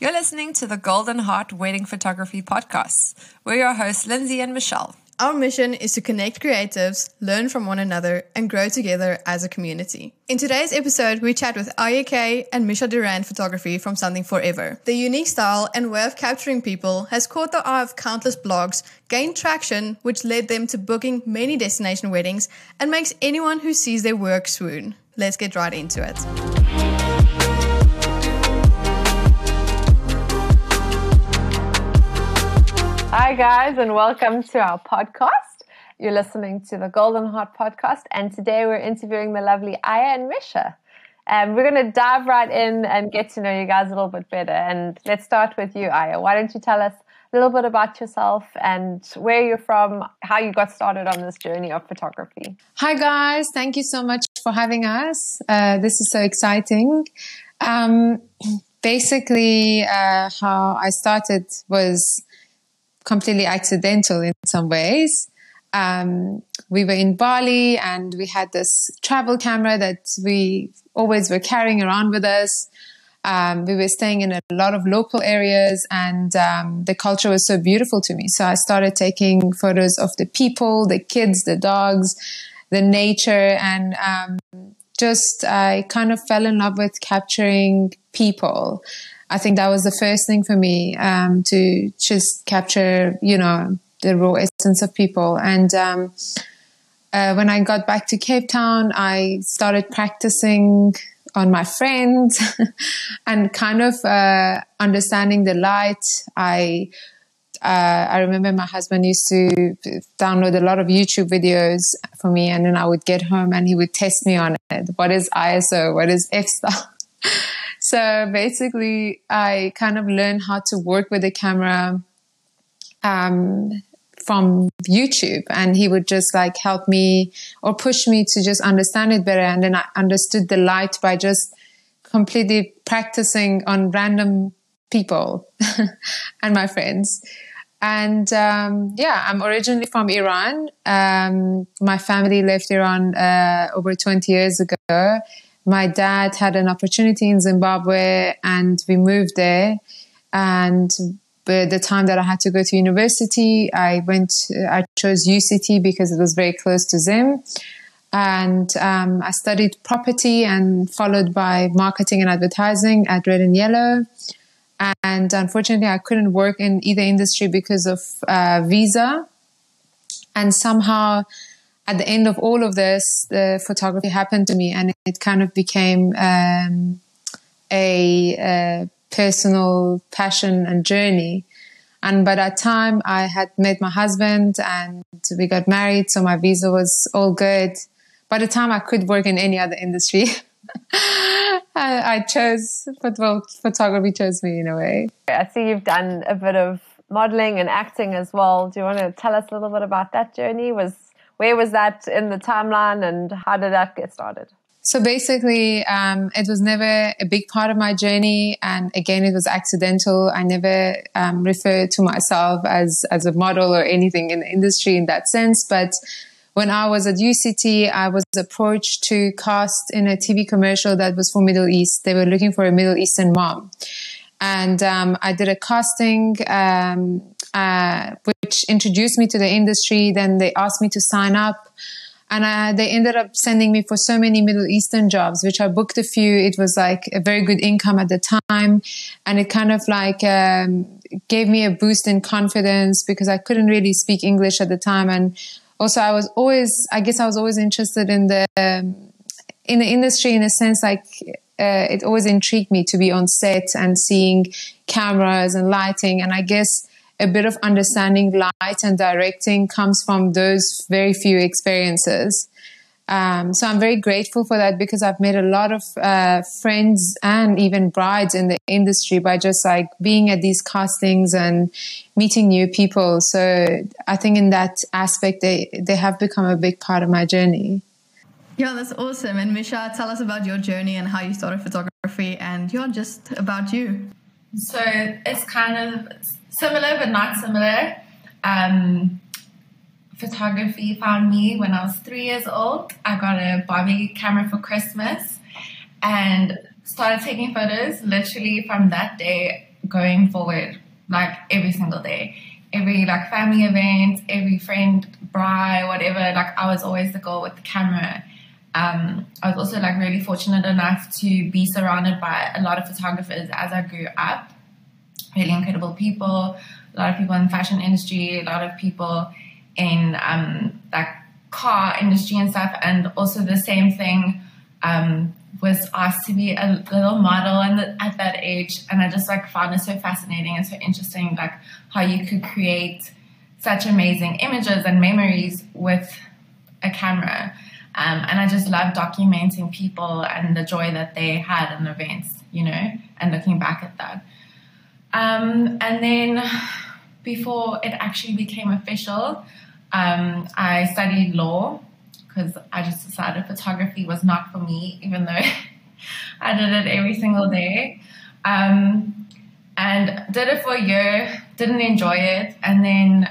You're listening to the Golden Heart Wedding Photography Podcast. We're your hosts, Lindsay and Michelle. Our mission is to connect creatives, learn from one another, and grow together as a community. In today's episode, we chat with Ayake and Misha Durand Photography from Something Forever. Their unique style and way of capturing people has caught the eye of countless blogs, gained traction, which led them to booking many destination weddings, and makes anyone who sees their work swoon. Let's get right into it. Hi, guys, and welcome to our podcast. You're listening to the Golden Heart podcast, and today we're interviewing the lovely Aya and Misha. Um, we're going to dive right in and get to know you guys a little bit better. And let's start with you, Aya. Why don't you tell us a little bit about yourself and where you're from, how you got started on this journey of photography? Hi, guys. Thank you so much for having us. Uh, this is so exciting. Um, basically, uh, how I started was completely accidental in some ways. Um, we were in Bali and we had this travel camera that we always were carrying around with us. Um, we were staying in a lot of local areas and um, the culture was so beautiful to me. So I started taking photos of the people, the kids, the dogs, the nature, and um, just I kind of fell in love with capturing people. I think that was the first thing for me um, to just capture, you know, the raw essence of people. And um, uh, when I got back to Cape Town, I started practicing on my friends and kind of uh, understanding the light. I uh, I remember my husband used to download a lot of YouTube videos for me, and then I would get home and he would test me on it. What is ISO? What is f stop? So basically, I kind of learned how to work with the camera um, from YouTube, and he would just like help me or push me to just understand it better. And then I understood the light by just completely practicing on random people and my friends. And um, yeah, I'm originally from Iran. Um, my family left Iran uh, over 20 years ago my dad had an opportunity in Zimbabwe and we moved there. And by the time that I had to go to university, I went, I chose UCT because it was very close to Zim. And um, I studied property and followed by marketing and advertising at Red and Yellow. And unfortunately, I couldn't work in either industry because of uh, visa. And somehow at the end of all of this, the photography happened to me, and it kind of became um, a, a, personal passion and journey. And by that time, I had met my husband, and we got married, so my visa was all good. By the time I could work in any other industry, I, I chose, well, photography chose me in a way. I see you've done a bit of modeling and acting as well. Do you want to tell us a little bit about that journey? Was where was that in the timeline and how did that get started? So basically, um, it was never a big part of my journey, and again, it was accidental. I never um, referred to myself as as a model or anything in the industry in that sense. But when I was at UCT, I was approached to cast in a TV commercial that was for Middle East. They were looking for a Middle Eastern mom, and um, I did a casting. Um, uh, which introduced me to the industry. Then they asked me to sign up. And uh, they ended up sending me for so many Middle Eastern jobs, which I booked a few. It was like a very good income at the time. And it kind of like um, gave me a boost in confidence because I couldn't really speak English at the time. And also, I was always, I guess I was always interested in the, um, in the industry in a sense like uh, it always intrigued me to be on set and seeing cameras and lighting. And I guess a bit of understanding light and directing comes from those very few experiences. Um, so I'm very grateful for that because I've made a lot of uh, friends and even brides in the industry by just like being at these castings and meeting new people. So I think in that aspect, they they have become a big part of my journey. Yeah, that's awesome. And Misha, tell us about your journey and how you started photography, and you're just about you. So it's kind of similar but not similar. Um, photography found me when I was three years old. I got a Barbie camera for Christmas and started taking photos. Literally from that day, going forward, like every single day. Every like family event, every friend, bri, whatever, like I was always the girl with the camera. Um, I was also like really fortunate enough to be surrounded by a lot of photographers as I grew up. Really incredible people, a lot of people in fashion industry, a lot of people in um, like car industry and stuff, and also the same thing um, was asked to be a little model and at that age. And i just like found it so fascinating and so interesting like how you could create such amazing images and memories with a camera um, and i just love documenting people and the joy that they had in events you know and looking back at that um, and then before it actually became official um, i studied law because I just decided photography was not for me, even though I did it every single day. Um, and did it for a year, didn't enjoy it, and then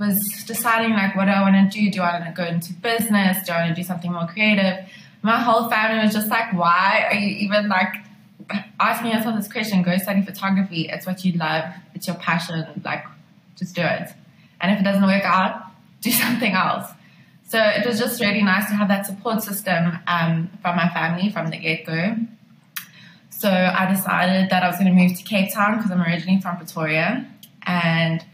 was deciding like, what do I want to do? Do I want to go into business? Do I want to do something more creative? My whole family was just like, why are you even like asking yourself this question? Go study photography. It's what you love. It's your passion. Like, just do it. And if it doesn't work out, do something else. So it was just really nice to have that support system um, from my family from the get go. So I decided that I was going to move to Cape Town because I'm originally from Pretoria and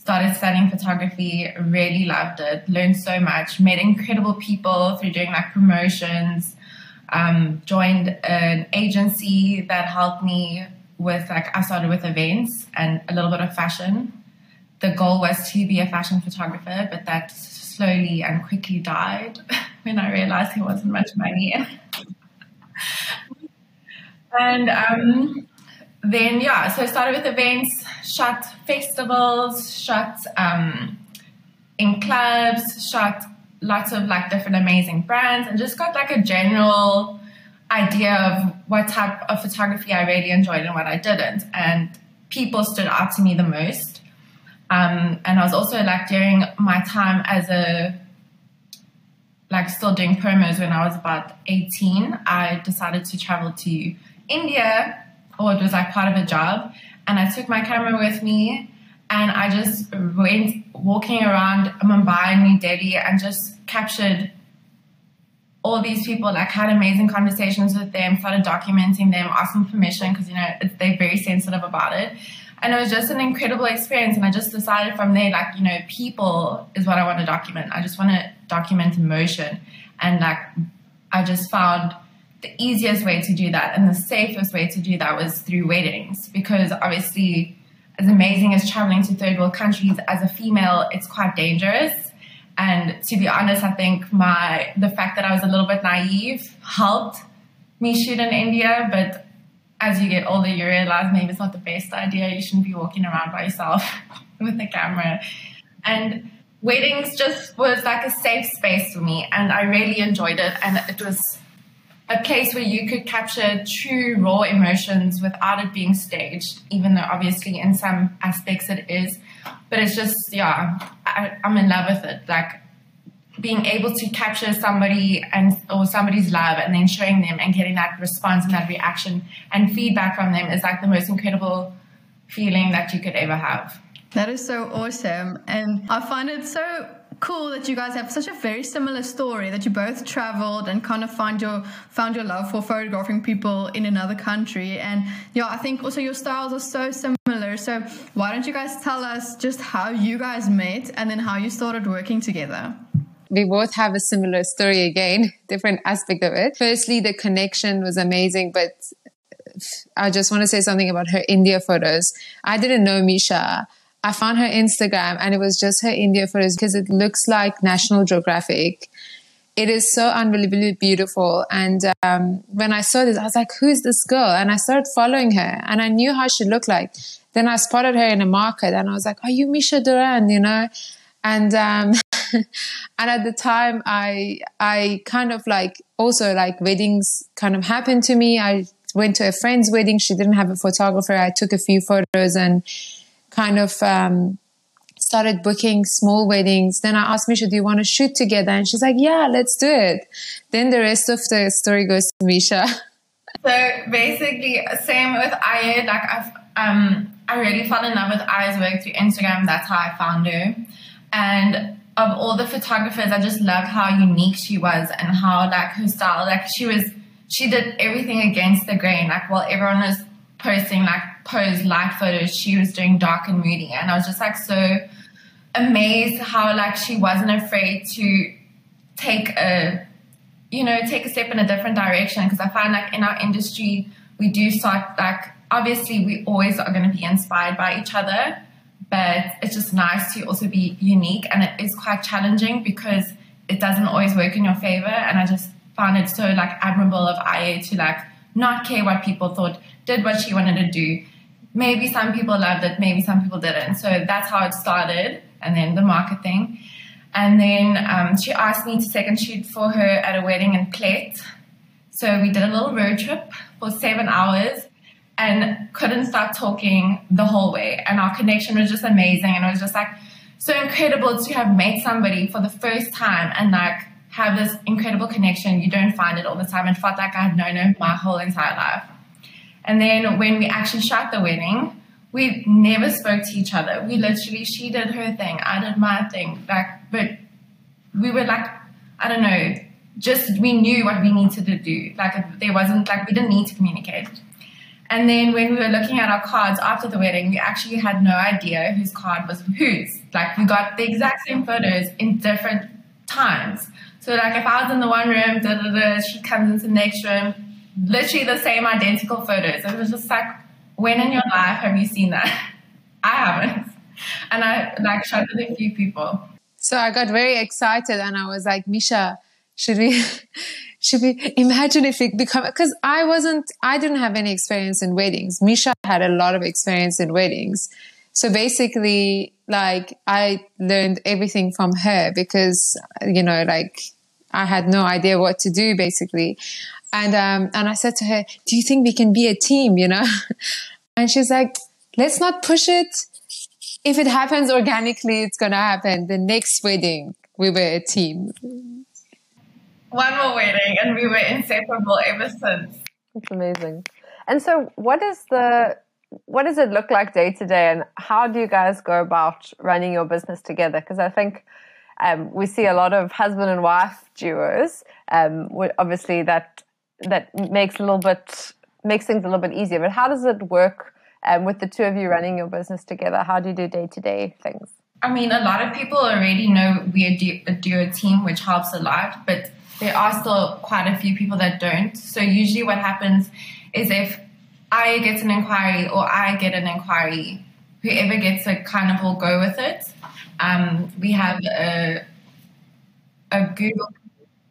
started studying photography. Really loved it, learned so much, met incredible people through doing like promotions. Um, joined an agency that helped me with like I started with events and a little bit of fashion. The goal was to be a fashion photographer, but that slowly and quickly died when I realized there wasn't much money. and um, then, yeah, so I started with events, shot festivals, shot um, in clubs, shot lots of like different amazing brands, and just got like a general idea of what type of photography I really enjoyed and what I didn't. And people stood out to me the most. Um, and I was also like during my time as a like still doing promos when I was about 18, I decided to travel to India, it was like part of a job. And I took my camera with me and I just went walking around Mumbai and New Delhi and just captured all these people, like had amazing conversations with them, started documenting them, asking permission because, you know, they're very sensitive about it. And it was just an incredible experience. And I just decided from there, like, you know, people is what I want to document. I just want to document emotion. And like, I just found the easiest way to do that and the safest way to do that was through weddings. Because obviously, as amazing as traveling to third world countries, as a female, it's quite dangerous. And to be honest, I think my the fact that I was a little bit naive helped me shoot in India, but as you get older, you realize maybe it's not the best idea. You shouldn't be walking around by yourself with a camera. And weddings just was like a safe space for me, and I really enjoyed it. And it was a place where you could capture true raw emotions without it being staged, even though obviously in some aspects it is. But it's just, yeah, I, I'm in love with it. Like being able to capture somebody and or somebody's love and then showing them and getting that response and that reaction and feedback from them is like the most incredible feeling that you could ever have. That is so awesome. And I find it so cool that you guys have such a very similar story that you both traveled and kind of find your found your love for photographing people in another country and yeah i think also your styles are so similar so why don't you guys tell us just how you guys met and then how you started working together we both have a similar story again, different aspect of it. Firstly, the connection was amazing, but I just want to say something about her India photos. I didn't know Misha. I found her Instagram and it was just her India photos because it looks like National Geographic. It is so unbelievably beautiful. And um, when I saw this, I was like, who is this girl? And I started following her and I knew how she looked like. Then I spotted her in a market and I was like, are you Misha Duran? You know? And um, and at the time i i kind of like also like weddings kind of happened to me i went to a friend's wedding she didn't have a photographer i took a few photos and kind of um, started booking small weddings then i asked misha do you want to shoot together and she's like yeah let's do it then the rest of the story goes to misha so basically same with ayed like i've um I really fell in love with Aya's work through Instagram. That's how I found her. And of all the photographers, I just loved how unique she was and how like her style, like she was, she did everything against the grain. Like while everyone was posting like pose light photos, she was doing dark and moody. And I was just like so amazed how like she wasn't afraid to take a, you know, take a step in a different direction. Because I find like in our industry, we do start like obviously we always are going to be inspired by each other but it's just nice to also be unique and it is quite challenging because it doesn't always work in your favor and i just found it so like admirable of Aya to like not care what people thought did what she wanted to do maybe some people loved it maybe some people didn't so that's how it started and then the market thing and then um, she asked me to second shoot for her at a wedding in Plett. So we did a little road trip for seven hours and couldn't stop talking the whole way. And our connection was just amazing. And it was just like so incredible to have met somebody for the first time and like have this incredible connection. You don't find it all the time and felt like I had known her my whole entire life. And then when we actually shot the wedding, we never spoke to each other. We literally, she did her thing, I did my thing. Like, but we were like, I don't know, just we knew what we needed to do. Like, there wasn't like we didn't need to communicate. And then when we were looking at our cards after the wedding, we actually had no idea whose card was whose. Like we got the exact same photos in different times. So like if I was in the one room, da da da, she comes into the next room, literally the same identical photos. It was just like, when in your life have you seen that? I haven't. And I like showed it a few people. So I got very excited and I was like, Misha, should we should we imagine if it become because I wasn't I didn't have any experience in weddings. Misha had a lot of experience in weddings. So basically like I learned everything from her because you know like I had no idea what to do basically. And um and I said to her, "Do you think we can be a team, you know?" and she's like, "Let's not push it. If it happens organically, it's going to happen. The next wedding, we were a team." one more wedding and we were inseparable ever since. It's amazing. And so what is the what does it look like day to day and how do you guys go about running your business together? Because I think um, we see a lot of husband and wife duos. Um, obviously that that makes a little bit makes things a little bit easier. But how does it work um, with the two of you running your business together? How do you do day to day things? I mean, a lot of people already know we're a duo team, which helps a lot. But there are still quite a few people that don't. So usually what happens is if I get an inquiry or I get an inquiry, whoever gets it kind of will go with it. Um, we have a, a Google,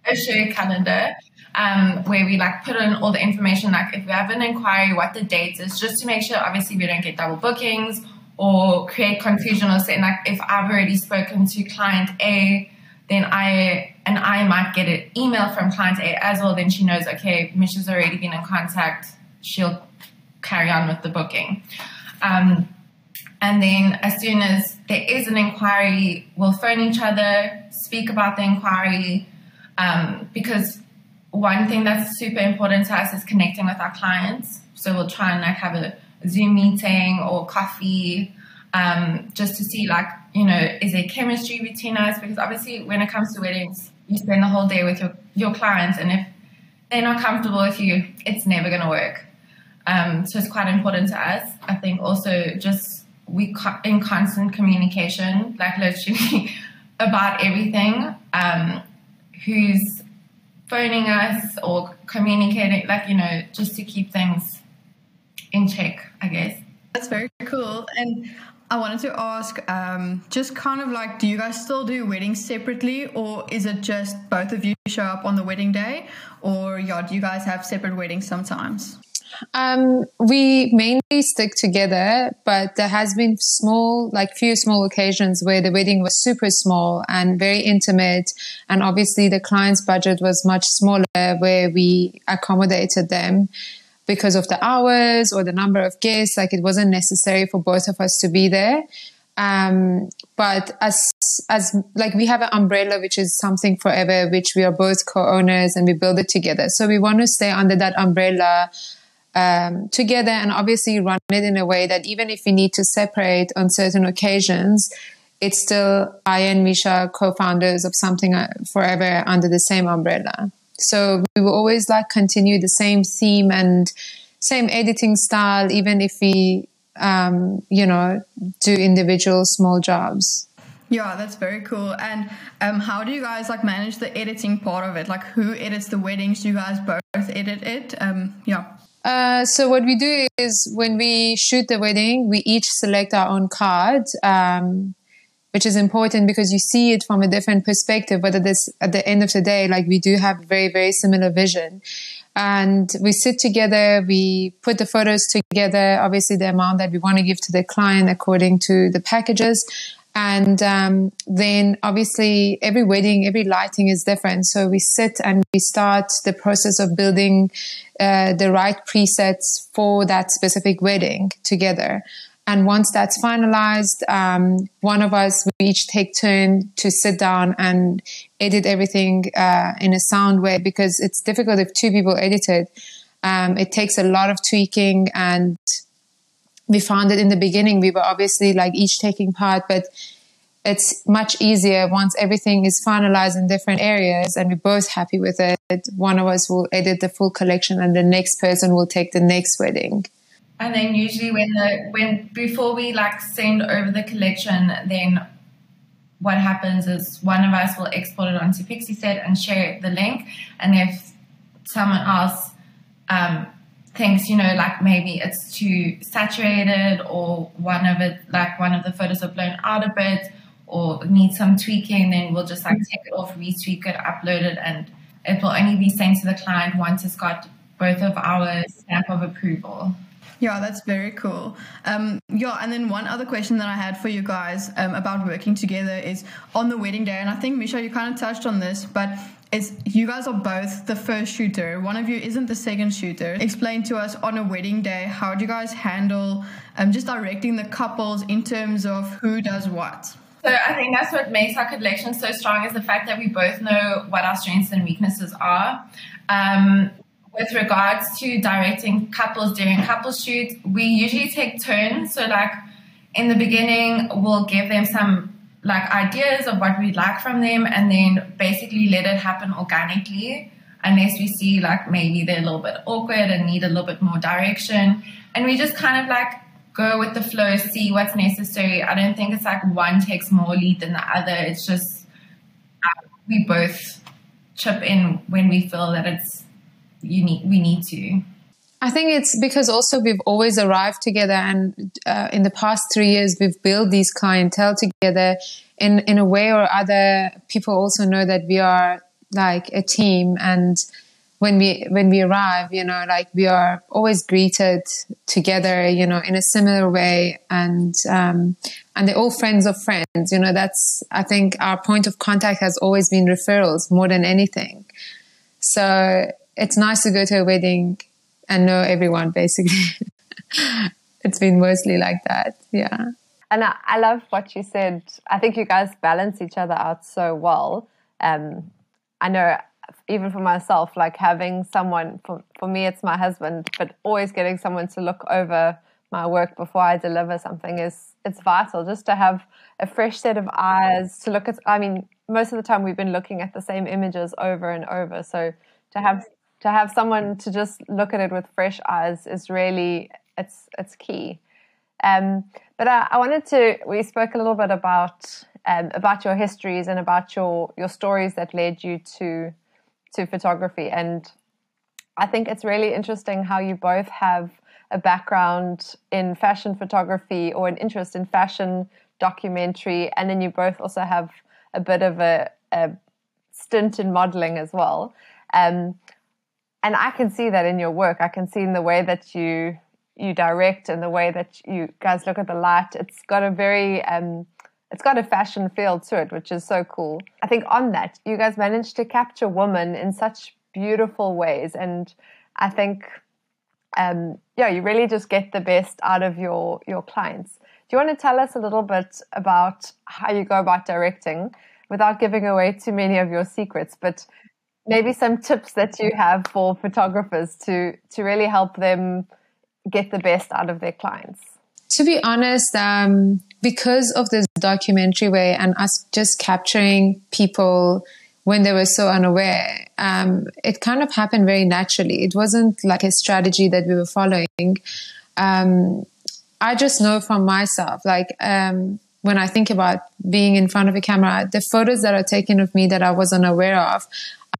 a calendar um, where we like put in all the information, like if we have an inquiry, what the date is, just to make sure obviously we don't get double bookings or create confusion or saying like if I've already spoken to client A, then I and I might get an email from client A as well. Then she knows, okay, Misha's already been in contact. She'll carry on with the booking. Um, and then as soon as there is an inquiry, we'll phone each other, speak about the inquiry, um, because one thing that's super important to us is connecting with our clients. So we'll try and like have a Zoom meeting or coffee, um, just to see like you know, is there chemistry between us? Because obviously, when it comes to weddings, you spend the whole day with your, your clients, and if they're not comfortable with you, it's never going to work. Um, so it's quite important to us. I think also just we co- in constant communication, like literally about everything. Um, who's phoning us or communicating, like you know, just to keep things in check, I guess. That's very cool. And I wanted to ask, um, just kind of like, do you guys still do weddings separately, or is it just both of you show up on the wedding day, or yeah, do you guys have separate weddings sometimes? Um, we mainly stick together, but there has been small, like few small occasions where the wedding was super small and very intimate. And obviously the client's budget was much smaller where we accommodated them because of the hours or the number of guests. Like it wasn't necessary for both of us to be there. Um, but as as like we have an umbrella which is something forever which we are both co-owners and we build it together so we want to stay under that umbrella um, together and obviously run it in a way that even if we need to separate on certain occasions, it's still I and Misha co-founders of something uh, forever under the same umbrella. So we will always like continue the same theme and same editing style, even if we, um, you know, do individual small jobs. Yeah, that's very cool. And um, how do you guys like manage the editing part of it? Like, who edits the weddings? Do you guys both edit it? Um, yeah. Uh, so what we do is when we shoot the wedding, we each select our own card, um, which is important because you see it from a different perspective. But at this, at the end of the day, like we do have very, very similar vision. And we sit together, we put the photos together, obviously the amount that we want to give to the client according to the packages. And um, then obviously every wedding, every lighting is different. So we sit and we start the process of building uh, the right presets for that specific wedding together. And once that's finalized, um, one of us, we each take turn to sit down and edit everything uh, in a sound way because it's difficult if two people edit it. Um, it takes a lot of tweaking and we found it in the beginning. We were obviously like each taking part, but it's much easier once everything is finalized in different areas and we're both happy with it. One of us will edit the full collection and the next person will take the next wedding. And then usually when the when before we like send over the collection, then what happens is one of us will export it onto Pixieset and share the link. And if someone else um, thinks, you know, like maybe it's too saturated or one of it, like one of the photos are blown out a bit or needs some tweaking, then we'll just like take it off, retweak it, upload it, and it will only be sent to the client once it's got both of our stamp of approval. Yeah, that's very cool. Um, yeah, and then one other question that I had for you guys um, about working together is on the wedding day, and I think Misha, you kind of touched on this, but is you guys are both the first shooter. One of you isn't the second shooter. Explain to us on a wedding day how do you guys handle um, just directing the couples in terms of who does what. So I think that's what makes our collection so strong is the fact that we both know what our strengths and weaknesses are. Um, with regards to directing couples during couple shoots, we usually take turns. So like in the beginning, we'll give them some like ideas of what we'd like from them and then basically let it happen organically unless we see like maybe they're a little bit awkward and need a little bit more direction. And we just kind of like go with the flow, see what's necessary. I don't think it's like one takes more lead than the other. It's just uh, we both chip in when we feel that it's you need we need to. I think it's because also we've always arrived together, and uh, in the past three years we've built these clientele together. In in a way or other, people also know that we are like a team, and when we when we arrive, you know, like we are always greeted together, you know, in a similar way, and um, and they're all friends of friends. You know, that's I think our point of contact has always been referrals more than anything. So it's nice to go to a wedding and know everyone basically. it's been mostly like that. Yeah. And I, I, love what you said. I think you guys balance each other out so well. Um, I know even for myself, like having someone, for, for me, it's my husband, but always getting someone to look over my work before I deliver something is, it's vital just to have a fresh set of eyes to look at. I mean, most of the time we've been looking at the same images over and over. So to have to have someone to just look at it with fresh eyes is really it's it's key. Um, but I, I, wanted to. We spoke a little bit about um, about your histories and about your your stories that led you to to photography, and I think it's really interesting how you both have a background in fashion photography or an interest in fashion documentary, and then you both also have a bit of a, a stint in modeling as well. Um, and I can see that in your work. I can see in the way that you you direct and the way that you guys look at the light. It's got a very um, it's got a fashion feel to it, which is so cool. I think on that, you guys managed to capture women in such beautiful ways, and I think um, yeah, you really just get the best out of your your clients. Do you want to tell us a little bit about how you go about directing without giving away too many of your secrets? But maybe some tips that you have for photographers to to really help them get the best out of their clients. To be honest, um, because of this documentary way and us just capturing people when they were so unaware, um, it kind of happened very naturally. It wasn't like a strategy that we were following. Um, I just know from myself, like um, when I think about being in front of a camera, the photos that are taken of me that I wasn't aware of,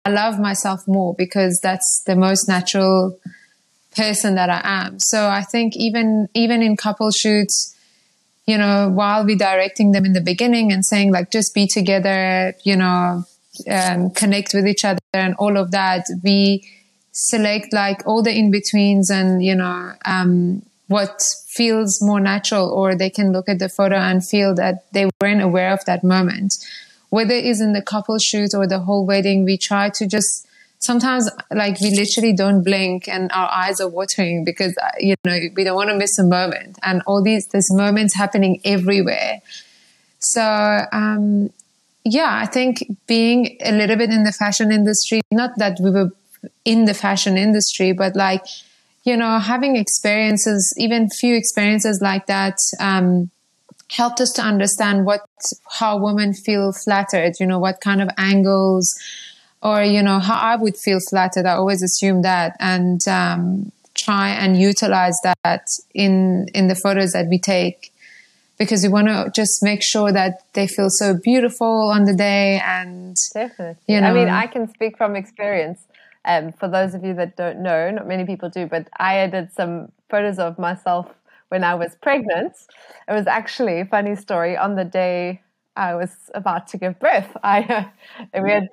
I love myself more because that's the most natural person that I am. So I think even even in couple shoots, you know, while we directing them in the beginning and saying like just be together, you know, um, connect with each other and all of that, we select like all the in betweens and you know um, what feels more natural, or they can look at the photo and feel that they weren't aware of that moment. Whether it is in the couple shoot or the whole wedding, we try to just sometimes like we literally don't blink and our eyes are watering because uh, you know we don't want to miss a moment. And all these there's moments happening everywhere. So um, yeah i think being a little bit in the fashion industry not that we were in the fashion industry but like you know having experiences even few experiences like that um, helped us to understand what how women feel flattered you know what kind of angles or you know how I would feel flattered. I always assume that and um, try and utilize that in in the photos that we take because we want to just make sure that they feel so beautiful on the day and definitely. You know, I mean, I can speak from experience. Um, for those of you that don't know, not many people do, but I did some photos of myself when I was pregnant. It was actually a funny story. On the day I was about to give birth, I uh, we had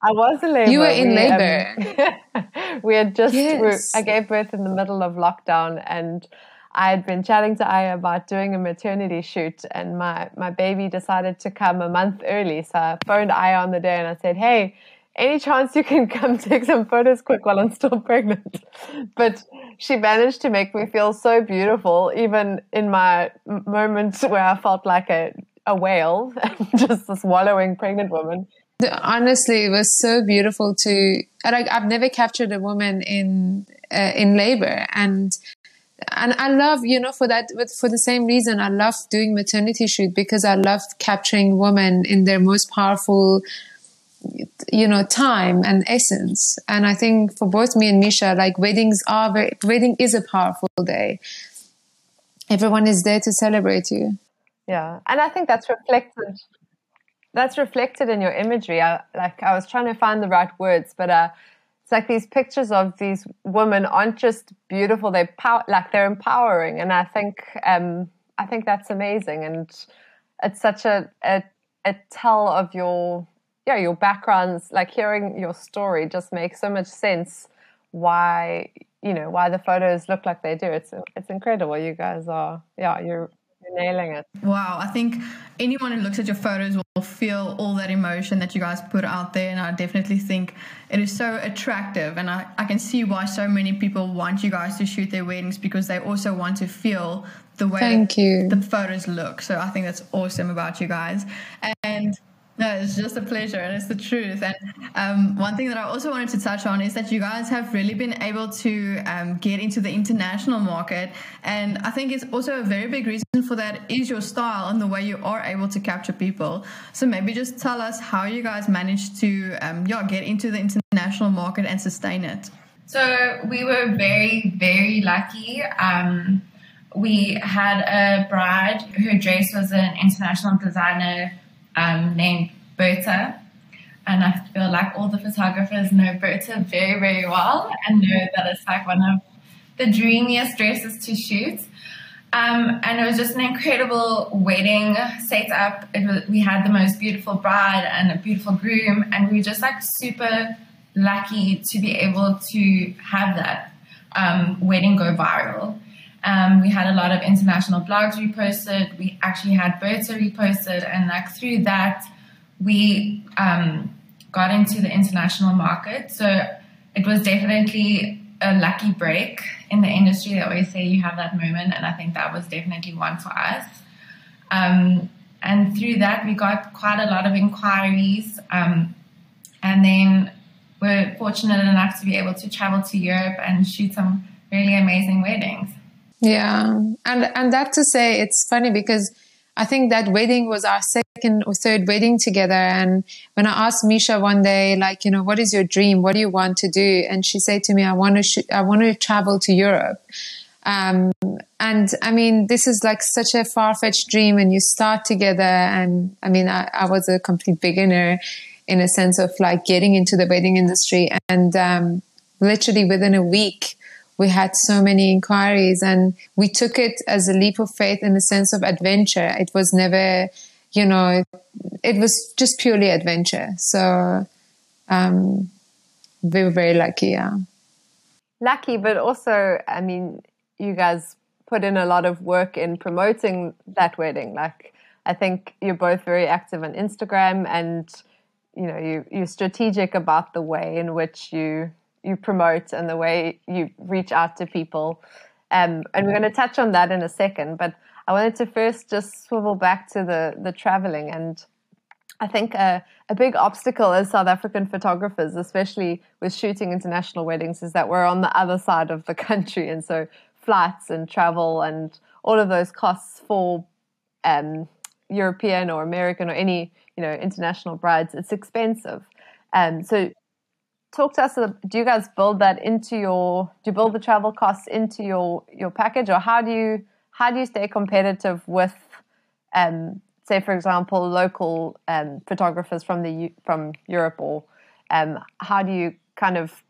I was in labor. You were in we, labor. Um, we had just, yes. we, I gave birth in the middle of lockdown and I had been chatting to Aya about doing a maternity shoot and my, my baby decided to come a month early. So I phoned Aya on the day and I said, hey, any chance you can come take some photos quick while I'm still pregnant? But she managed to make me feel so beautiful, even in my moments where I felt like a, a whale, just this wallowing pregnant woman. Honestly it was so beautiful to like i've never captured a woman in uh, in labor. And and i love you know for that for the same reason i love doing maternity shoot because i love capturing women in their most powerful you know time and essence. And i think for both me and misha like weddings are very wedding is a powerful day. Everyone is there to celebrate you. Yeah. And i think that's reflected that's reflected in your imagery. I, like I was trying to find the right words, but uh, it's like these pictures of these women aren't just beautiful; they're pow- like they're empowering, and I think um, I think that's amazing, and it's such a, a a tell of your yeah your backgrounds. Like hearing your story just makes so much sense. Why you know why the photos look like they do? It's it's incredible. You guys are yeah you're you're nailing it. Wow. I think anyone who looks at your photos will feel all that emotion that you guys put out there. And I definitely think it is so attractive. And I, I can see why so many people want you guys to shoot their weddings because they also want to feel the way Thank you. the photos look. So I think that's awesome about you guys. And no, it's just a pleasure, and it's the truth. And um, one thing that I also wanted to touch on is that you guys have really been able to um, get into the international market, and I think it's also a very big reason for that is your style and the way you are able to capture people. So maybe just tell us how you guys managed to, um, yeah, get into the international market and sustain it. So we were very, very lucky. Um, we had a bride. Her dress was an international designer um, named Berta. And I feel like all the photographers know Berta very, very well and know that it's like one of the dreamiest dresses to shoot. Um, and it was just an incredible wedding setup. It was, we had the most beautiful bride and a beautiful groom, and we were just like super lucky to be able to have that um, wedding go viral. Um, we had a lot of international blogs reposted. We actually had Berta reposted, and like through that, we um, got into the international market. So it was definitely a lucky break in the industry. They always say you have that moment, and I think that was definitely one for us. Um, and through that, we got quite a lot of inquiries. Um, and then we're fortunate enough to be able to travel to Europe and shoot some really amazing weddings. Yeah, and and that to say, it's funny because I think that wedding was our second or third wedding together. And when I asked Misha one day, like, you know, what is your dream? What do you want to do? And she said to me, I want to, sh- I want to travel to Europe. Um, and I mean, this is like such a far fetched dream and you start together. And I mean, I, I, was a complete beginner in a sense of like getting into the wedding industry. And, um, literally within a week, we had so many inquiries and we took it as a leap of faith in the sense of adventure. It was never, you know, it was just purely adventure. So, um, we were very lucky. Yeah. Lucky, but also, I mean, you guys put in a lot of work in promoting that wedding. Like, I think you're both very active on Instagram and, you know, you, you're strategic about the way in which you you promote and the way you reach out to people. Um, and we're going to touch on that in a second. But I wanted to first just swivel back to the the traveling. And I think a, a big obstacle as South African photographers, especially with shooting international weddings, is that we're on the other side of the country, and so flights and travel and all of those costs for um, European or American or any you know international brides, it's expensive. Um, so talk to us. Do you guys build that into your? Do you build the travel costs into your your package, or how do you how do you stay competitive with, um, say for example, local um, photographers from the from Europe, or um, how do you kind of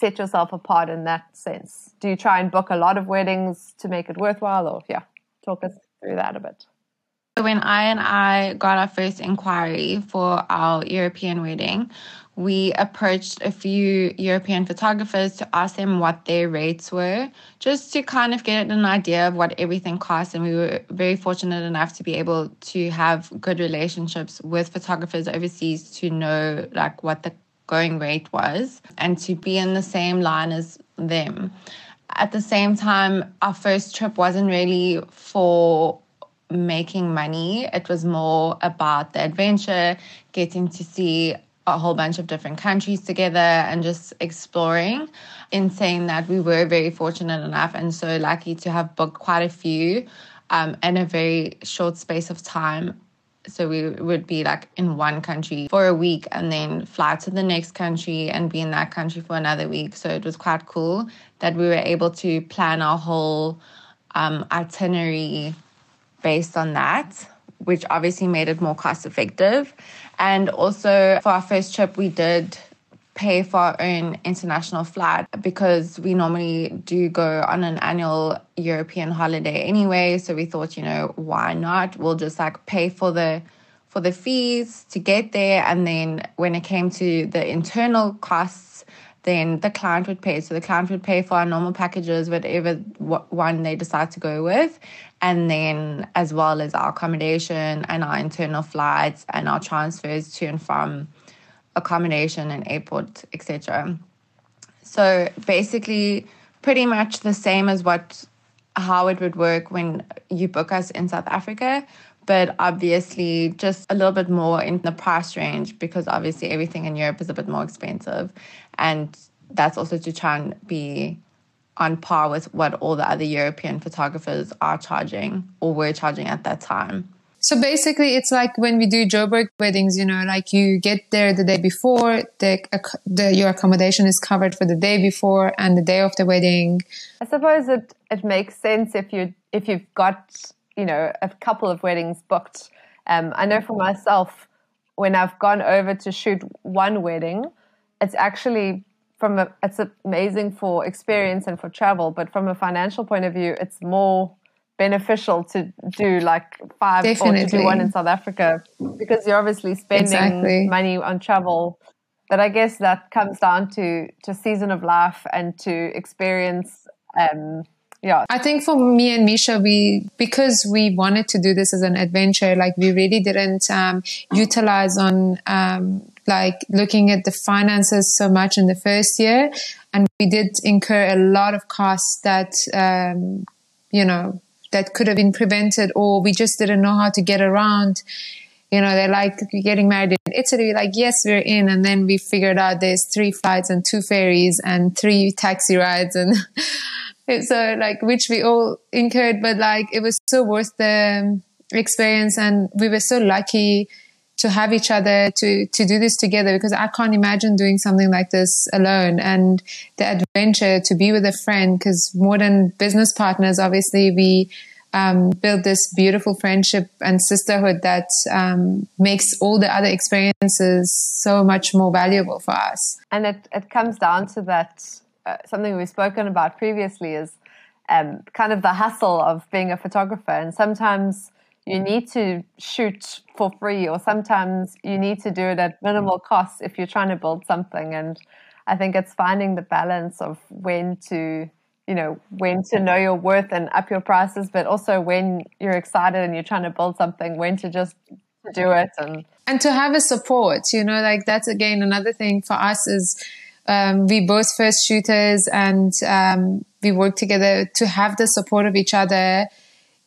set yourself apart in that sense? Do you try and book a lot of weddings to make it worthwhile, or yeah, talk us through that a bit. When Aya and I got our first inquiry for our European wedding, we approached a few European photographers to ask them what their rates were, just to kind of get an idea of what everything costs. And we were very fortunate enough to be able to have good relationships with photographers overseas to know like what the going rate was and to be in the same line as them. At the same time, our first trip wasn't really for making money. It was more about the adventure, getting to see a whole bunch of different countries together and just exploring. In saying that, we were very fortunate enough and so lucky to have booked quite a few um, in a very short space of time. So we would be like in one country for a week and then fly to the next country and be in that country for another week. So it was quite cool that we were able to plan our whole um, itinerary based on that, which obviously made it more cost effective. And also for our first trip, we did pay for our own international flight because we normally do go on an annual European holiday anyway. So we thought, you know, why not? We'll just like pay for the for the fees to get there and then when it came to the internal costs then the client would pay so the client would pay for our normal packages whatever one they decide to go with. And then as well as our accommodation and our internal flights and our transfers to and from accommodation and airport etc so basically pretty much the same as what how it would work when you book us in south africa but obviously just a little bit more in the price range because obviously everything in europe is a bit more expensive and that's also to try and be on par with what all the other European photographers are charging or were charging at that time. So basically, it's like when we do Joburg weddings, you know, like you get there the day before, the, the your accommodation is covered for the day before and the day of the wedding. I suppose it it makes sense if you if you've got you know a couple of weddings booked. Um, I know for myself, when I've gone over to shoot one wedding, it's actually from a it's amazing for experience and for travel, but from a financial point of view, it's more beneficial to do like five Definitely. or to do one in South Africa because you're obviously spending exactly. money on travel. But I guess that comes down to to season of life and to experience. Um, yeah, I think for me and Misha, we because we wanted to do this as an adventure, like we really didn't um, utilize on um, like looking at the finances so much in the first year. And we did incur a lot of costs that, um, you know, that could have been prevented or we just didn't know how to get around. You know, they're like getting married in Italy. Like, yes, we're in. And then we figured out there's three flights and two ferries and three taxi rides. And it's so like, which we all incurred, but like, it was so worth the experience. And we were so lucky to have each other to to do this together because I can't imagine doing something like this alone and the adventure to be with a friend because more than business partners obviously we um, build this beautiful friendship and sisterhood that um, makes all the other experiences so much more valuable for us. And it, it comes down to that uh, something we've spoken about previously is um, kind of the hustle of being a photographer. And sometimes you need to shoot for free, or sometimes you need to do it at minimal cost if you're trying to build something. And I think it's finding the balance of when to you know when to know your worth and up your prices but also when you're excited and you're trying to build something when to just do it and and to have a support you know like that's again another thing for us is um, we both first shooters and um, we work together to have the support of each other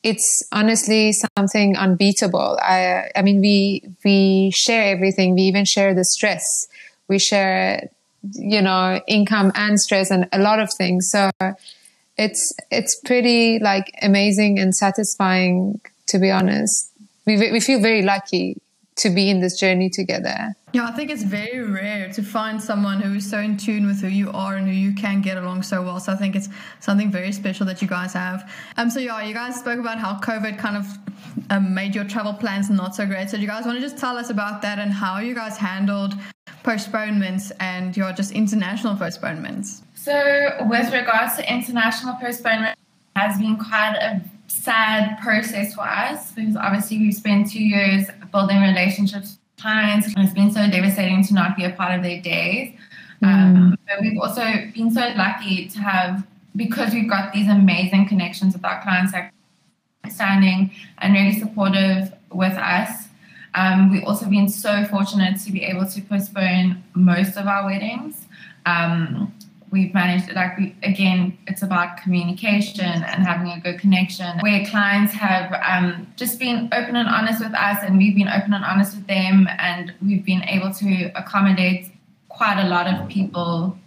it's honestly something unbeatable. I i mean we we share everything. We even share the stress. We share you know income and stress and a lot of things. So it's it's pretty like amazing and satisfying to be honest. We we feel very lucky to be in this journey together. Yeah i think it's very rare to find someone who is so in tune with who you are and who you can get along so well. So i think it's something very special that you guys have. Um so yeah you guys spoke about how covid kind of um, made your travel plans not so great. So do you guys want to just tell us about that and how you guys handled postponements and your just international postponements? So, with regards to international postponement, has been quite a sad process for us because obviously we've spent two years building relationships with clients, and it's been so devastating to not be a part of their days. Mm. Um, but we've also been so lucky to have because we've got these amazing connections with our clients, like standing and really supportive with us um, we've also been so fortunate to be able to postpone most of our weddings. Um, we've managed, it like, we, again, it's about communication and having a good connection where clients have um, just been open and honest with us, and we've been open and honest with them, and we've been able to accommodate quite a lot of people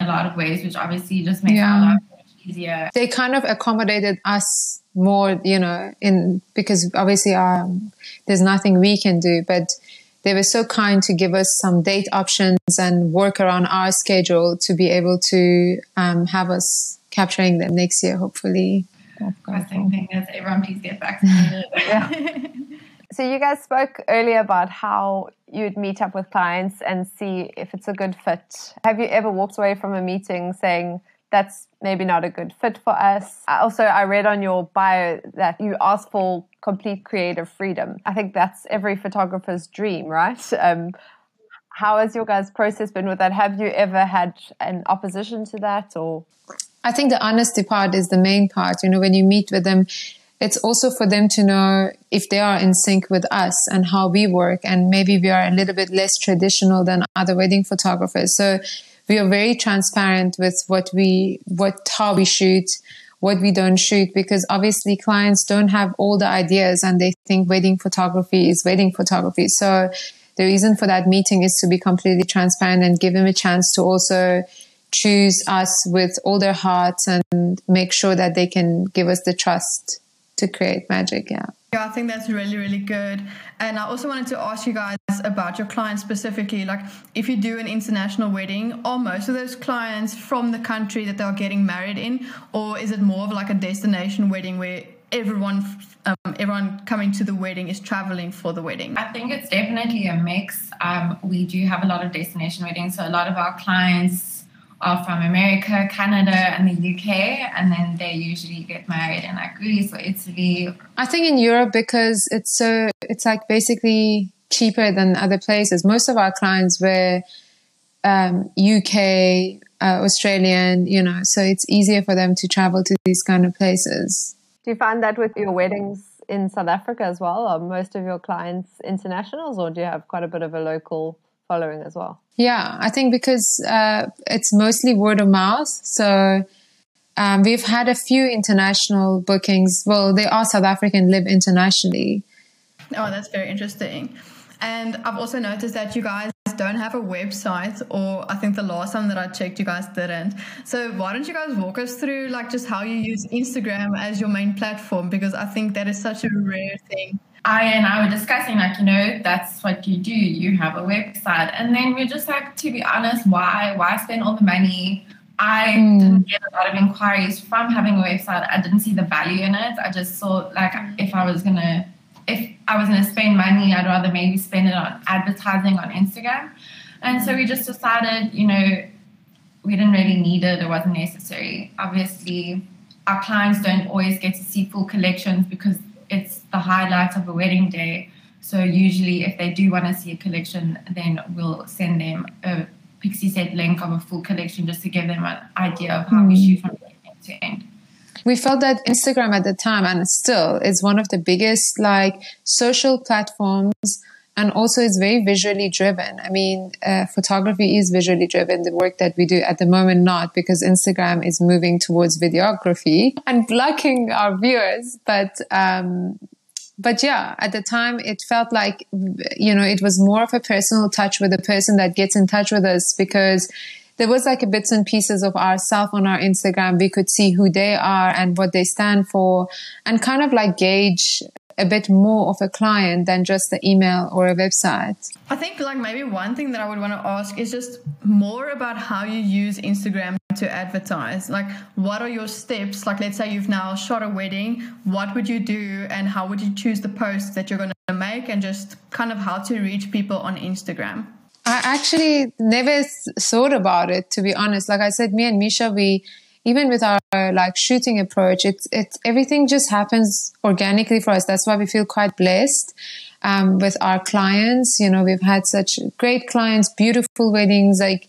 in a lot of ways, which obviously just makes yeah. our life easier. They kind of accommodated us more, you know, in because obviously um, there's nothing we can do, but they were so kind to give us some date options and work around our schedule to be able to um, have us capturing them next year, hopefully. The thing is, everyone please get vaccinated. so you guys spoke earlier about how you'd meet up with clients and see if it's a good fit. Have you ever walked away from a meeting saying, that's maybe not a good fit for us. Also, I read on your bio that you ask for complete creative freedom. I think that's every photographer's dream, right? Um, how has your guys' process been with that? Have you ever had an opposition to that or? I think the honesty part is the main part. You know, when you meet with them, it's also for them to know if they are in sync with us and how we work. And maybe we are a little bit less traditional than other wedding photographers. So we are very transparent with what we, what, how we shoot, what we don't shoot, because obviously clients don't have all the ideas and they think wedding photography is wedding photography. So the reason for that meeting is to be completely transparent and give them a chance to also choose us with all their hearts and make sure that they can give us the trust to create magic. Yeah. Yeah, I think that's really, really good. And I also wanted to ask you guys about your clients specifically. Like, if you do an international wedding, are most of those clients from the country that they're getting married in, or is it more of like a destination wedding where everyone, um, everyone coming to the wedding is traveling for the wedding? I think it's definitely a mix. Um, we do have a lot of destination weddings, so a lot of our clients are from America, Canada, and the UK, and then they usually get married in like Greece or Italy. I think in Europe because it's so it's like basically cheaper than other places. Most of our clients were um, UK, uh, Australian, you know, so it's easier for them to travel to these kind of places. Do you find that with your weddings in South Africa as well? Are most of your clients internationals, or do you have quite a bit of a local following as well? Yeah, I think because uh, it's mostly word of mouth. So um, we've had a few international bookings. Well, they are South African, live internationally. Oh, that's very interesting. And I've also noticed that you guys don't have a website, or I think the last time that I checked, you guys didn't. So why don't you guys walk us through like just how you use Instagram as your main platform? Because I think that is such a rare thing. Aya and I were discussing, like, you know, that's what you do. You have a website. And then we're just like, to be honest, why? Why spend all the money? I mm. didn't get a lot of inquiries from having a website. I didn't see the value in it. I just thought, like, if I was to if I was going to spend money, I'd rather maybe spend it on advertising on Instagram. And so we just decided, you know, we didn't really need it, it wasn't necessary. Obviously, our clients don't always get to see full collections because it's the highlight of a wedding day. So usually, if they do want to see a collection, then we'll send them a Pixieset link of a full collection just to give them an idea of how mm. we shoot from beginning to end we felt that Instagram at the time and still is one of the biggest like social platforms and also it's very visually driven. I mean, uh, photography is visually driven. The work that we do at the moment, not because Instagram is moving towards videography and blocking our viewers. But, um, but yeah, at the time it felt like, you know, it was more of a personal touch with the person that gets in touch with us because there was like a bits and pieces of ourselves on our Instagram. We could see who they are and what they stand for and kind of like gauge a bit more of a client than just the email or a website. I think like maybe one thing that I would want to ask is just more about how you use Instagram to advertise. Like what are your steps? Like let's say you've now shot a wedding, what would you do and how would you choose the posts that you're going to make and just kind of how to reach people on Instagram? I actually never thought about it, to be honest. Like I said, me and Misha, we, even with our like shooting approach, it's, it's, everything just happens organically for us. That's why we feel quite blessed. Um, with our clients, you know, we've had such great clients, beautiful weddings, like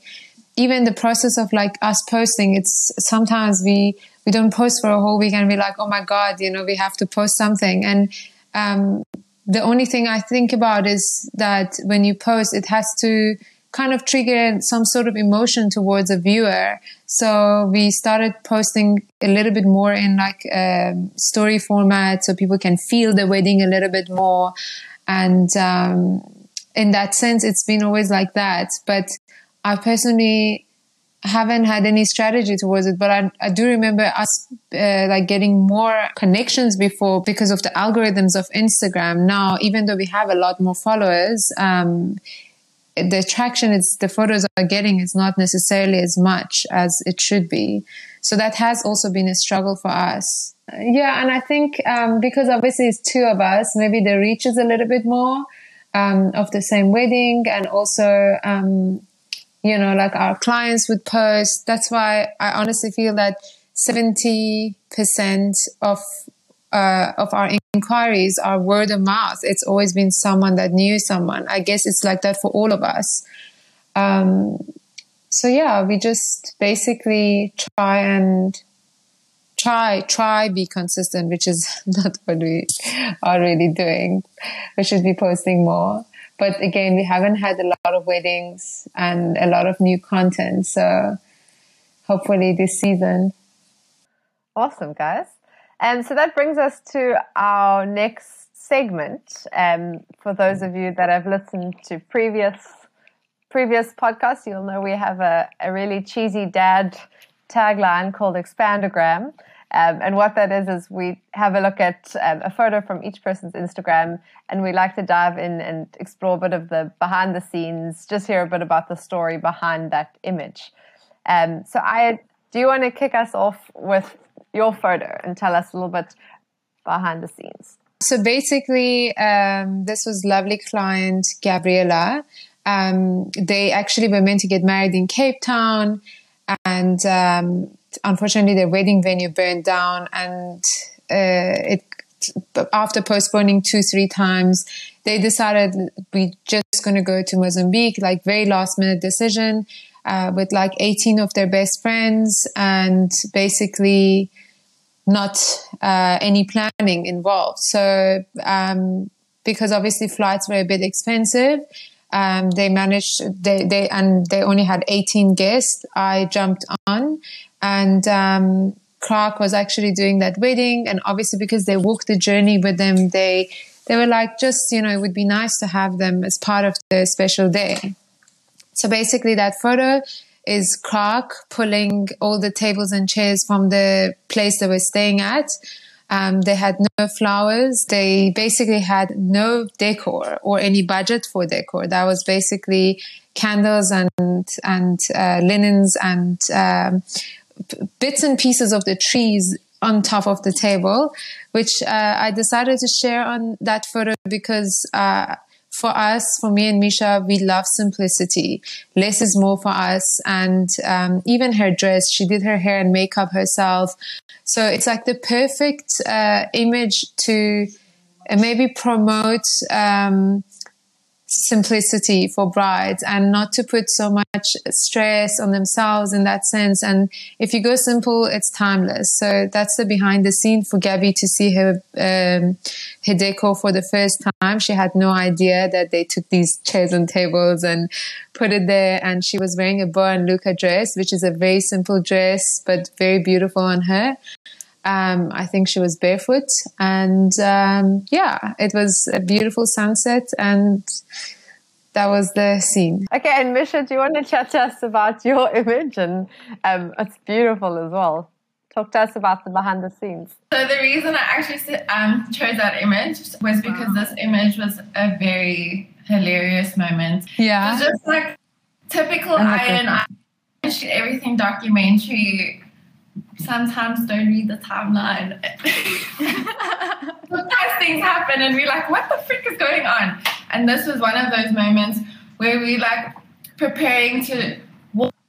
even the process of like us posting, it's sometimes we, we don't post for a whole week and we're like, oh my God, you know, we have to post something. And, um, the only thing I think about is that when you post, it has to kind of trigger some sort of emotion towards a viewer. So we started posting a little bit more in like a story format so people can feel the wedding a little bit more. And, um, in that sense, it's been always like that. But I personally haven't had any strategy towards it, but I, I do remember us uh, like getting more connections before because of the algorithms of Instagram. Now, even though we have a lot more followers, um, the attraction it's the photos are getting is not necessarily as much as it should be. So that has also been a struggle for us. Yeah, and I think um, because obviously it's two of us, maybe the reach is a little bit more um, of the same wedding, and also um, you know, like our clients would post. That's why I honestly feel that 70% of, uh, of our inquiries are word of mouth. It's always been someone that knew someone. I guess it's like that for all of us. Um, so yeah, we just basically try and try, try be consistent, which is not what we are really doing. We should be posting more. But again, we haven't had a lot of weddings and a lot of new content. So hopefully this season. Awesome, guys. And so that brings us to our next segment. Um, for those of you that have listened to previous previous podcasts, you'll know we have a, a really cheesy dad tagline called Expandogram. Um, and what that is, is we have a look at um, a photo from each person's Instagram and we like to dive in and explore a bit of the behind the scenes, just hear a bit about the story behind that image. Um, so, Aya do you want to kick us off with your photo and tell us a little bit behind the scenes? So, basically, um, this was lovely client Gabriela. Um, they actually were meant to get married in Cape Town and um, unfortunately the wedding venue burned down and uh, it after postponing two three times they decided we just going to go to mozambique like very last minute decision uh, with like 18 of their best friends and basically not uh, any planning involved. So um, because obviously flights were a bit expensive um, they managed they, they and they only had 18 guests i jumped on. And um, Clark was actually doing that wedding, and obviously because they walked the journey with them, they they were like, just, you know, it would be nice to have them as part of the special day. So basically, that photo is Clark pulling all the tables and chairs from the place they were staying at. Um, they had no flowers. They basically had no decor or any budget for decor. That was basically candles and and uh, linens and um, bits and pieces of the trees on top of the table, which uh, I decided to share on that photo because uh, for us, for me and Misha, we love simplicity. Less is more for us. And um, even her dress, she did her hair and makeup herself. So it's like the perfect uh, image to uh, maybe promote um, simplicity for brides and not to put so much stress on themselves in that sense. And if you go simple, it's timeless. So that's the behind the scene for Gabby to see her, um, her decor for the first time. She had no idea that they took these chairs and tables and put it there. And she was wearing a Bo and Luca dress, which is a very simple dress, but very beautiful on her. Um, I think she was barefoot, and um, yeah, it was a beautiful sunset, and that was the scene. Okay, and Misha, do you want to chat to us about your image? And um, it's beautiful as well. Talk to us about the behind the scenes. So the reason I actually um, chose that image was because wow. this image was a very hilarious moment. Yeah, it's just like typical Ian. I shoot everything documentary sometimes don't read the timeline. Sometimes things happen and we're like, what the frick is going on? And this was one of those moments where we like preparing to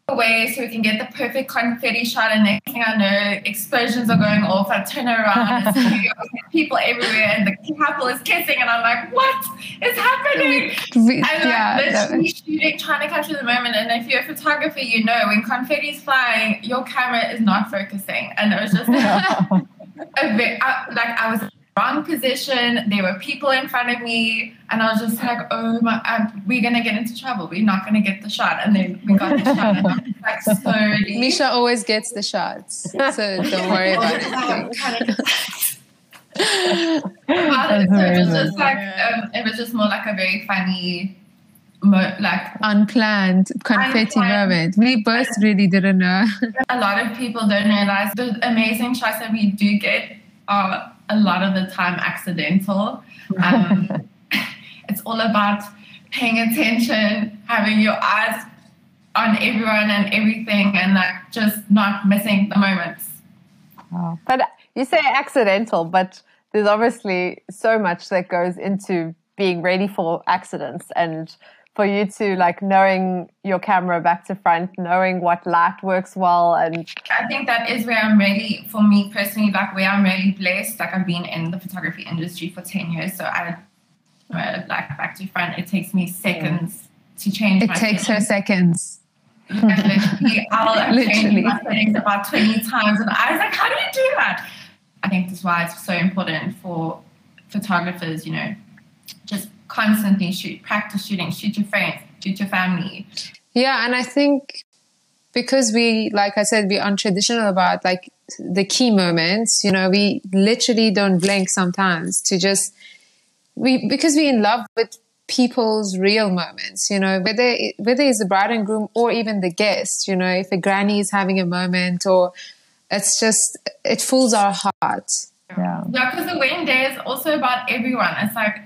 away so we can get the perfect confetti shot. And next thing I know, explosions are going off. I turn around and see people everywhere, and the couple is kissing, and I'm like, "What is happening?" we and like, yeah, literally shooting, trying to capture the moment. And if you're a photographer, you know when confetti is flying, your camera is not focusing, and it was just a bit I, like I was wrong position. There were people in front of me, and I was just like, "Oh my, I'm, we're gonna get into trouble. We're not gonna get the shot." And then we got the shot. And I was like, slowly. Misha always gets the shots, so don't worry about it. about it. So it was just like um, it was just more like a very funny. Mo- like unplanned confetti unplanned. moment. We both really didn't know. a lot of people don't realize the amazing shots that we do get are a lot of the time accidental. Um, it's all about paying attention, having your eyes on everyone and everything, and like just not missing the moments. But you say accidental, but there's obviously so much that goes into being ready for accidents and for you to like knowing your camera back to front, knowing what light works well, and I think that is where I'm really, for me personally, like where I'm really blessed. Like I've been in the photography industry for ten years, so I like back to front. It takes me seconds to change. It takes her seconds. literally, I'll have literally. my settings about twenty times, and I was like, "How do you do that?" I think that's why it's so important for photographers, you know, just constantly shoot, practice shooting, shoot your friends, shoot your family. Yeah, and I think because we, like I said, we're untraditional about like the key moments, you know, we literally don't blink sometimes to just, we, because we're in love with people's real moments, you know, whether, whether it's the bride and groom or even the guest, you know, if a granny is having a moment or it's just, it fools our heart. Yeah. Yeah, because the wedding day is also about everyone. It's like,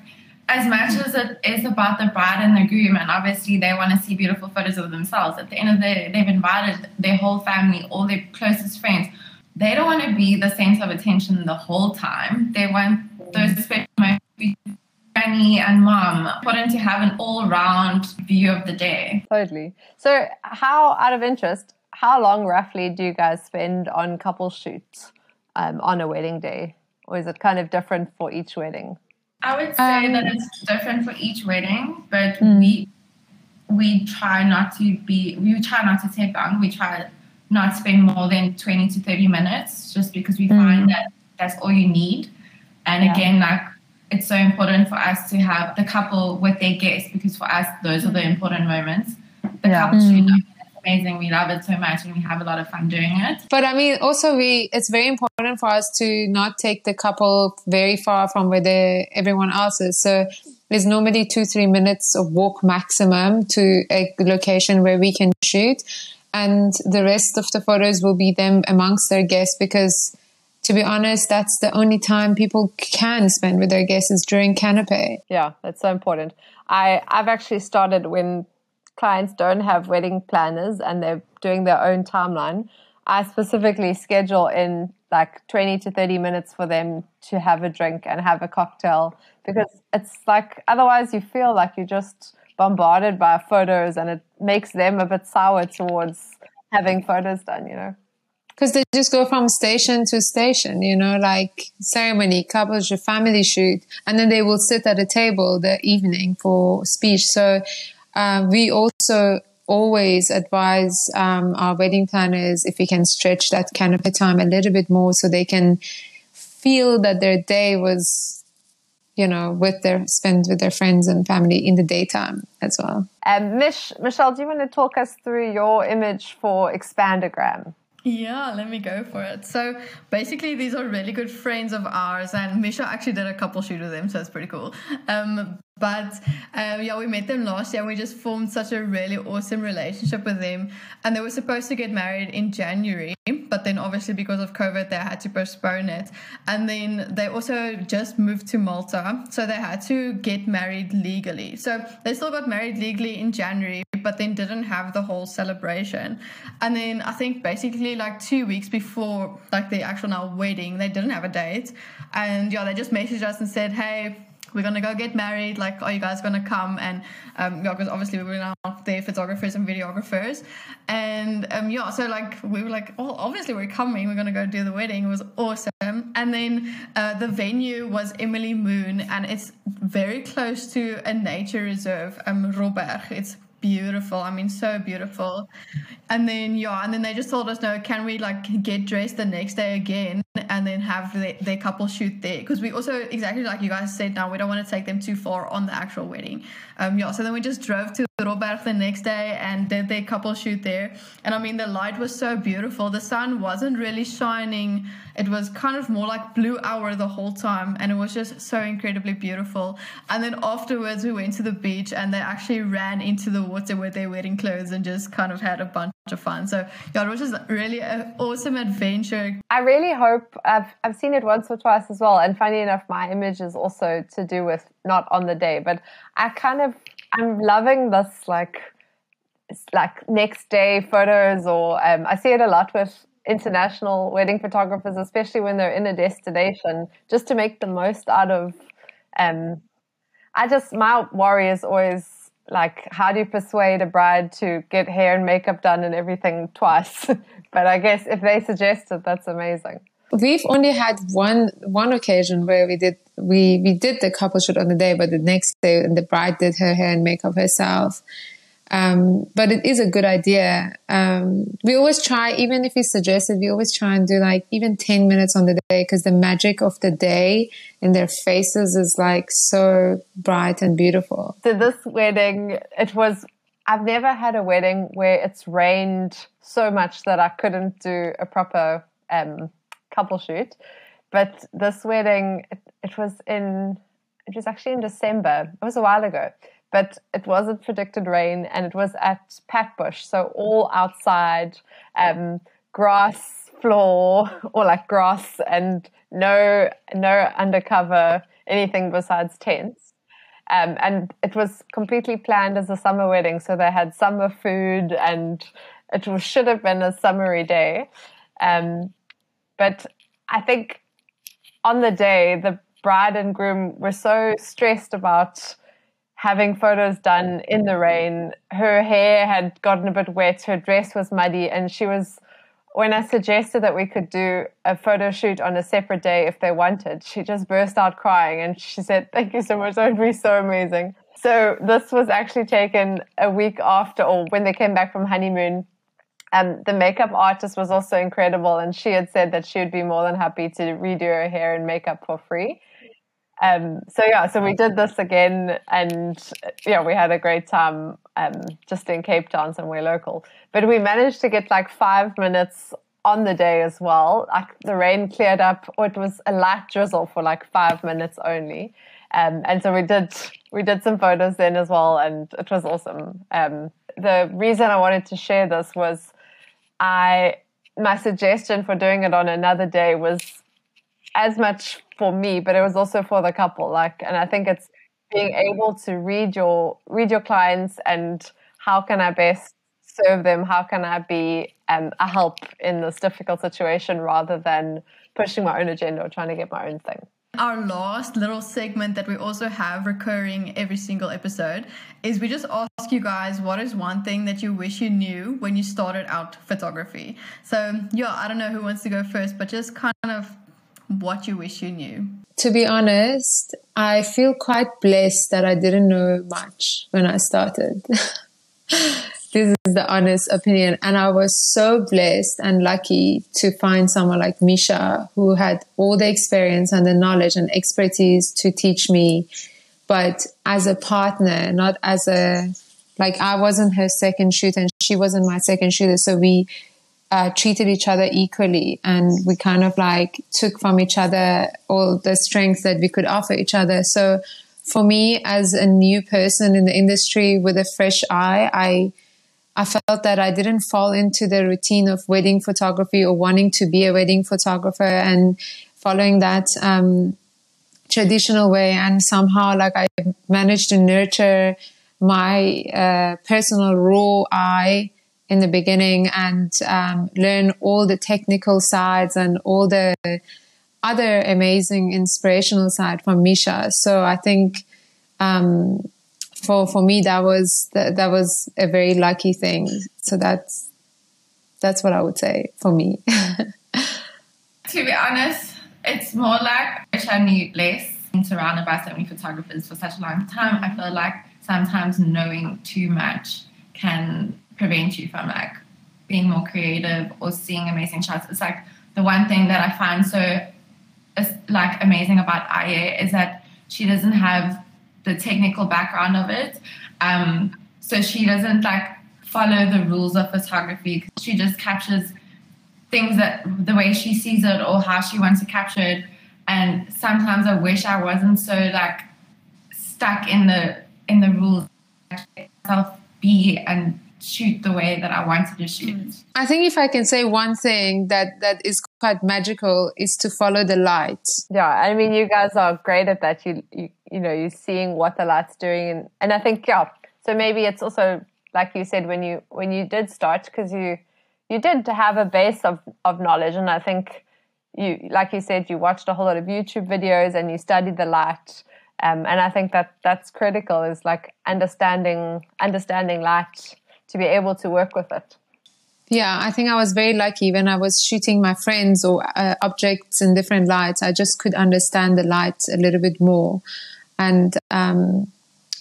as much as it is about the bride and the groom, and obviously they want to see beautiful photos of themselves, at the end of the day, they've invited their whole family, all their closest friends. They don't want to be the center of attention the whole time. They want those special moments granny and mom important to have an all-round view of the day. Totally. So, how, out of interest, how long roughly do you guys spend on couple shoots um, on a wedding day, or is it kind of different for each wedding? I would say um, that it's different for each wedding, but mm. we we try not to be we try not to take long. We try not to spend more than twenty to thirty minutes, just because we mm. find that that's all you need. And yeah. again, like it's so important for us to have the couple with their guests because for us those are the important moments. The yeah. couple should mm. Not amazing. We love it so much and we have a lot of fun doing it. But I mean, also we, it's very important for us to not take the couple very far from where they, everyone else is. So there's normally two, three minutes of walk maximum to a location where we can shoot. And the rest of the photos will be them amongst their guests because to be honest, that's the only time people can spend with their guests is during canapé. Yeah, that's so important. I, I've actually started when clients don't have wedding planners and they're doing their own timeline. I specifically schedule in like 20 to 30 minutes for them to have a drink and have a cocktail because it's like otherwise you feel like you're just bombarded by photos and it makes them a bit sour towards having photos done, you know because they just go from station to station, you know, like ceremony, couples, your family shoot, and then they will sit at a table the evening for speech. So uh, we also always advise um, our wedding planners if we can stretch that canapé time a little bit more so they can feel that their day was you know, with their spend with their friends and family in the daytime as well. Um, Mish, Michelle, do you want to talk us through your image for Expandogram? Yeah, let me go for it. So basically, these are really good friends of ours, and Misha actually did a couple shoot with them, so it's pretty cool. Um, but um, yeah, we met them last year and we just formed such a really awesome relationship with them. And they were supposed to get married in January, but then obviously because of COVID, they had to postpone it. And then they also just moved to Malta, so they had to get married legally. So they still got married legally in January, but then didn't have the whole celebration. And then I think basically like two weeks before like the actual now wedding, they didn't have a date. And yeah, they just messaged us and said, hey, we're gonna go get married. Like, are you guys gonna come? And um, yeah, because obviously we were now there photographers and videographers, and um, yeah, so like we were like, oh, obviously we're coming. We're gonna go do the wedding. It was awesome. And then uh, the venue was Emily Moon, and it's very close to a nature reserve, um, Robberg. It's beautiful. I mean, so beautiful. And then yeah, and then they just told us, no, can we like get dressed the next day again and then have the, their couple shoot there? Because we also exactly like you guys said, now we don't want to take them too far on the actual wedding. Um, yeah, so then we just drove to Robberg the next day and did their couple shoot there. And I mean, the light was so beautiful. The sun wasn't really shining. It was kind of more like blue hour the whole time, and it was just so incredibly beautiful. And then afterwards, we went to the beach and they actually ran into the water with their wedding clothes and just kind of had a bunch of fun. So yeah, it was just really an awesome adventure. I really hope I've I've seen it once or twice as well. And funny enough, my image is also to do with not on the day, but I kind of I'm loving this like like next day photos or um, I see it a lot with international wedding photographers, especially when they're in a destination, just to make the most out of um, I just my worry is always like how do you persuade a bride to get hair and makeup done and everything twice? But i guess if they suggest it that's amazing we've only had one one occasion where we did we we did the couple shoot on the day but the next day and the bride did her hair and makeup herself um, but it is a good idea. Um, we always try, even if we suggest it, we always try and do like even 10 minutes on the day because the magic of the day in their faces is like so bright and beautiful. So, this wedding, it was, I've never had a wedding where it's rained so much that I couldn't do a proper um, couple shoot. But this wedding, it, it was in, it was actually in December, it was a while ago but it wasn't predicted rain and it was at Pat Busch, so all outside, um, grass floor or like grass and no no undercover anything besides tents. Um, and it was completely planned as a summer wedding, so they had summer food and it was, should have been a summery day. Um, but I think on the day, the bride and groom were so stressed about having photos done in the rain. Her hair had gotten a bit wet, her dress was muddy, and she was. When I suggested that we could do a photo shoot on a separate day if they wanted, she just burst out crying and she said, Thank you so much, that would be so amazing. So, this was actually taken a week after, or when they came back from honeymoon. Um, the makeup artist was also incredible, and she had said that she would be more than happy to redo her hair and makeup for free. Um, so yeah, so we did this again, and yeah, we had a great time. um, just in Cape Town, somewhere local. But we managed to get like five minutes on the day as well. Like the rain cleared up, or it was a light drizzle for like five minutes only. Um, and so we did we did some photos then as well, and it was awesome. Um, the reason I wanted to share this was I my suggestion for doing it on another day was as much for me, but it was also for the couple. Like, and I think it's being able to read your read your clients and how can I best serve them? How can I be um, a help in this difficult situation rather than pushing my own agenda or trying to get my own thing? Our last little segment that we also have recurring every single episode is we just ask you guys what is one thing that you wish you knew when you started out photography. So, yeah, I don't know who wants to go first, but just kind of what you wish you knew. To be honest, I feel quite blessed that I didn't know much when I started. this is the honest opinion. And I was so blessed and lucky to find someone like Misha who had all the experience and the knowledge and expertise to teach me, but as a partner, not as a, like I wasn't her second shooter and she wasn't my second shooter. So we, uh, treated each other equally and we kind of like took from each other all the strengths that we could offer each other. So for me as a new person in the industry with a fresh eye, I, I felt that I didn't fall into the routine of wedding photography or wanting to be a wedding photographer and following that um, traditional way. And somehow, like, I managed to nurture my uh, personal raw eye in the beginning and um, learn all the technical sides and all the other amazing inspirational side from Misha. So I think um, for for me that was that, that was a very lucky thing. So that's that's what i would say for me. To be honest it's more like i wish i knew less being surrounded by so many photographers for such a long time. I feel like sometimes knowing too much can prevent you from like being more creative or seeing amazing shots. It's like the one thing that i find so like amazing about Aya is that she doesn't have the technical background of it. Um, so she doesn't like follow the rules of photography. She just captures things that the way she sees it or how she wants to capture it. And sometimes I wish I wasn't so like stuck in the in the rules. Myself be and shoot the way that I wanted to shoot. I think if I can say one thing that that is quite magical is to follow the light. Yeah, I mean you guys are great at that. You you, you know, you're seeing what the light's doing and, and I think yeah, so maybe it's also like you said when you when you did start because you you did have a base of of knowledge and I think you like you said you watched a whole lot of YouTube videos and you studied the light um, and I think that that's critical is like understanding understanding light to be able to work with it. Yeah, I think I was very lucky when I was shooting my friends or uh, objects in different lights. I just could understand the light a little bit more. And um,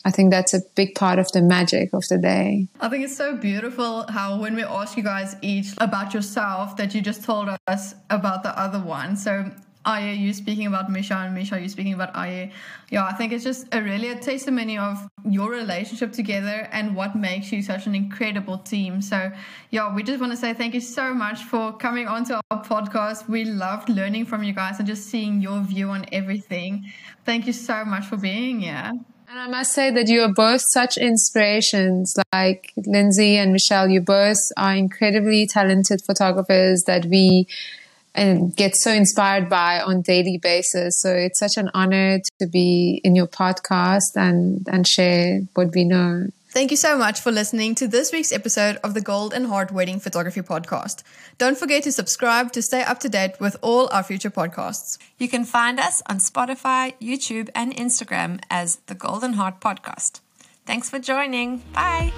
I think that's a big part of the magic of the day. I think it's so beautiful how when we ask you guys each about yourself, that you just told us about the other one. So Aya, you speaking about Misha and Misha, you speaking about Aya. Yeah, I think it's just a really a testimony of your relationship together and what makes you such an incredible team. So, yeah, we just want to say thank you so much for coming onto our podcast. We loved learning from you guys and just seeing your view on everything. Thank you so much for being here. And I must say that you are both such inspirations, like Lindsay and Michelle. You both are incredibly talented photographers that we and get so inspired by on daily basis. So it's such an honor to be in your podcast and, and share what we know. Thank you so much for listening to this week's episode of the Golden Heart Wedding Photography Podcast. Don't forget to subscribe to stay up to date with all our future podcasts. You can find us on Spotify, YouTube, and Instagram as the Golden Heart Podcast. Thanks for joining. Bye.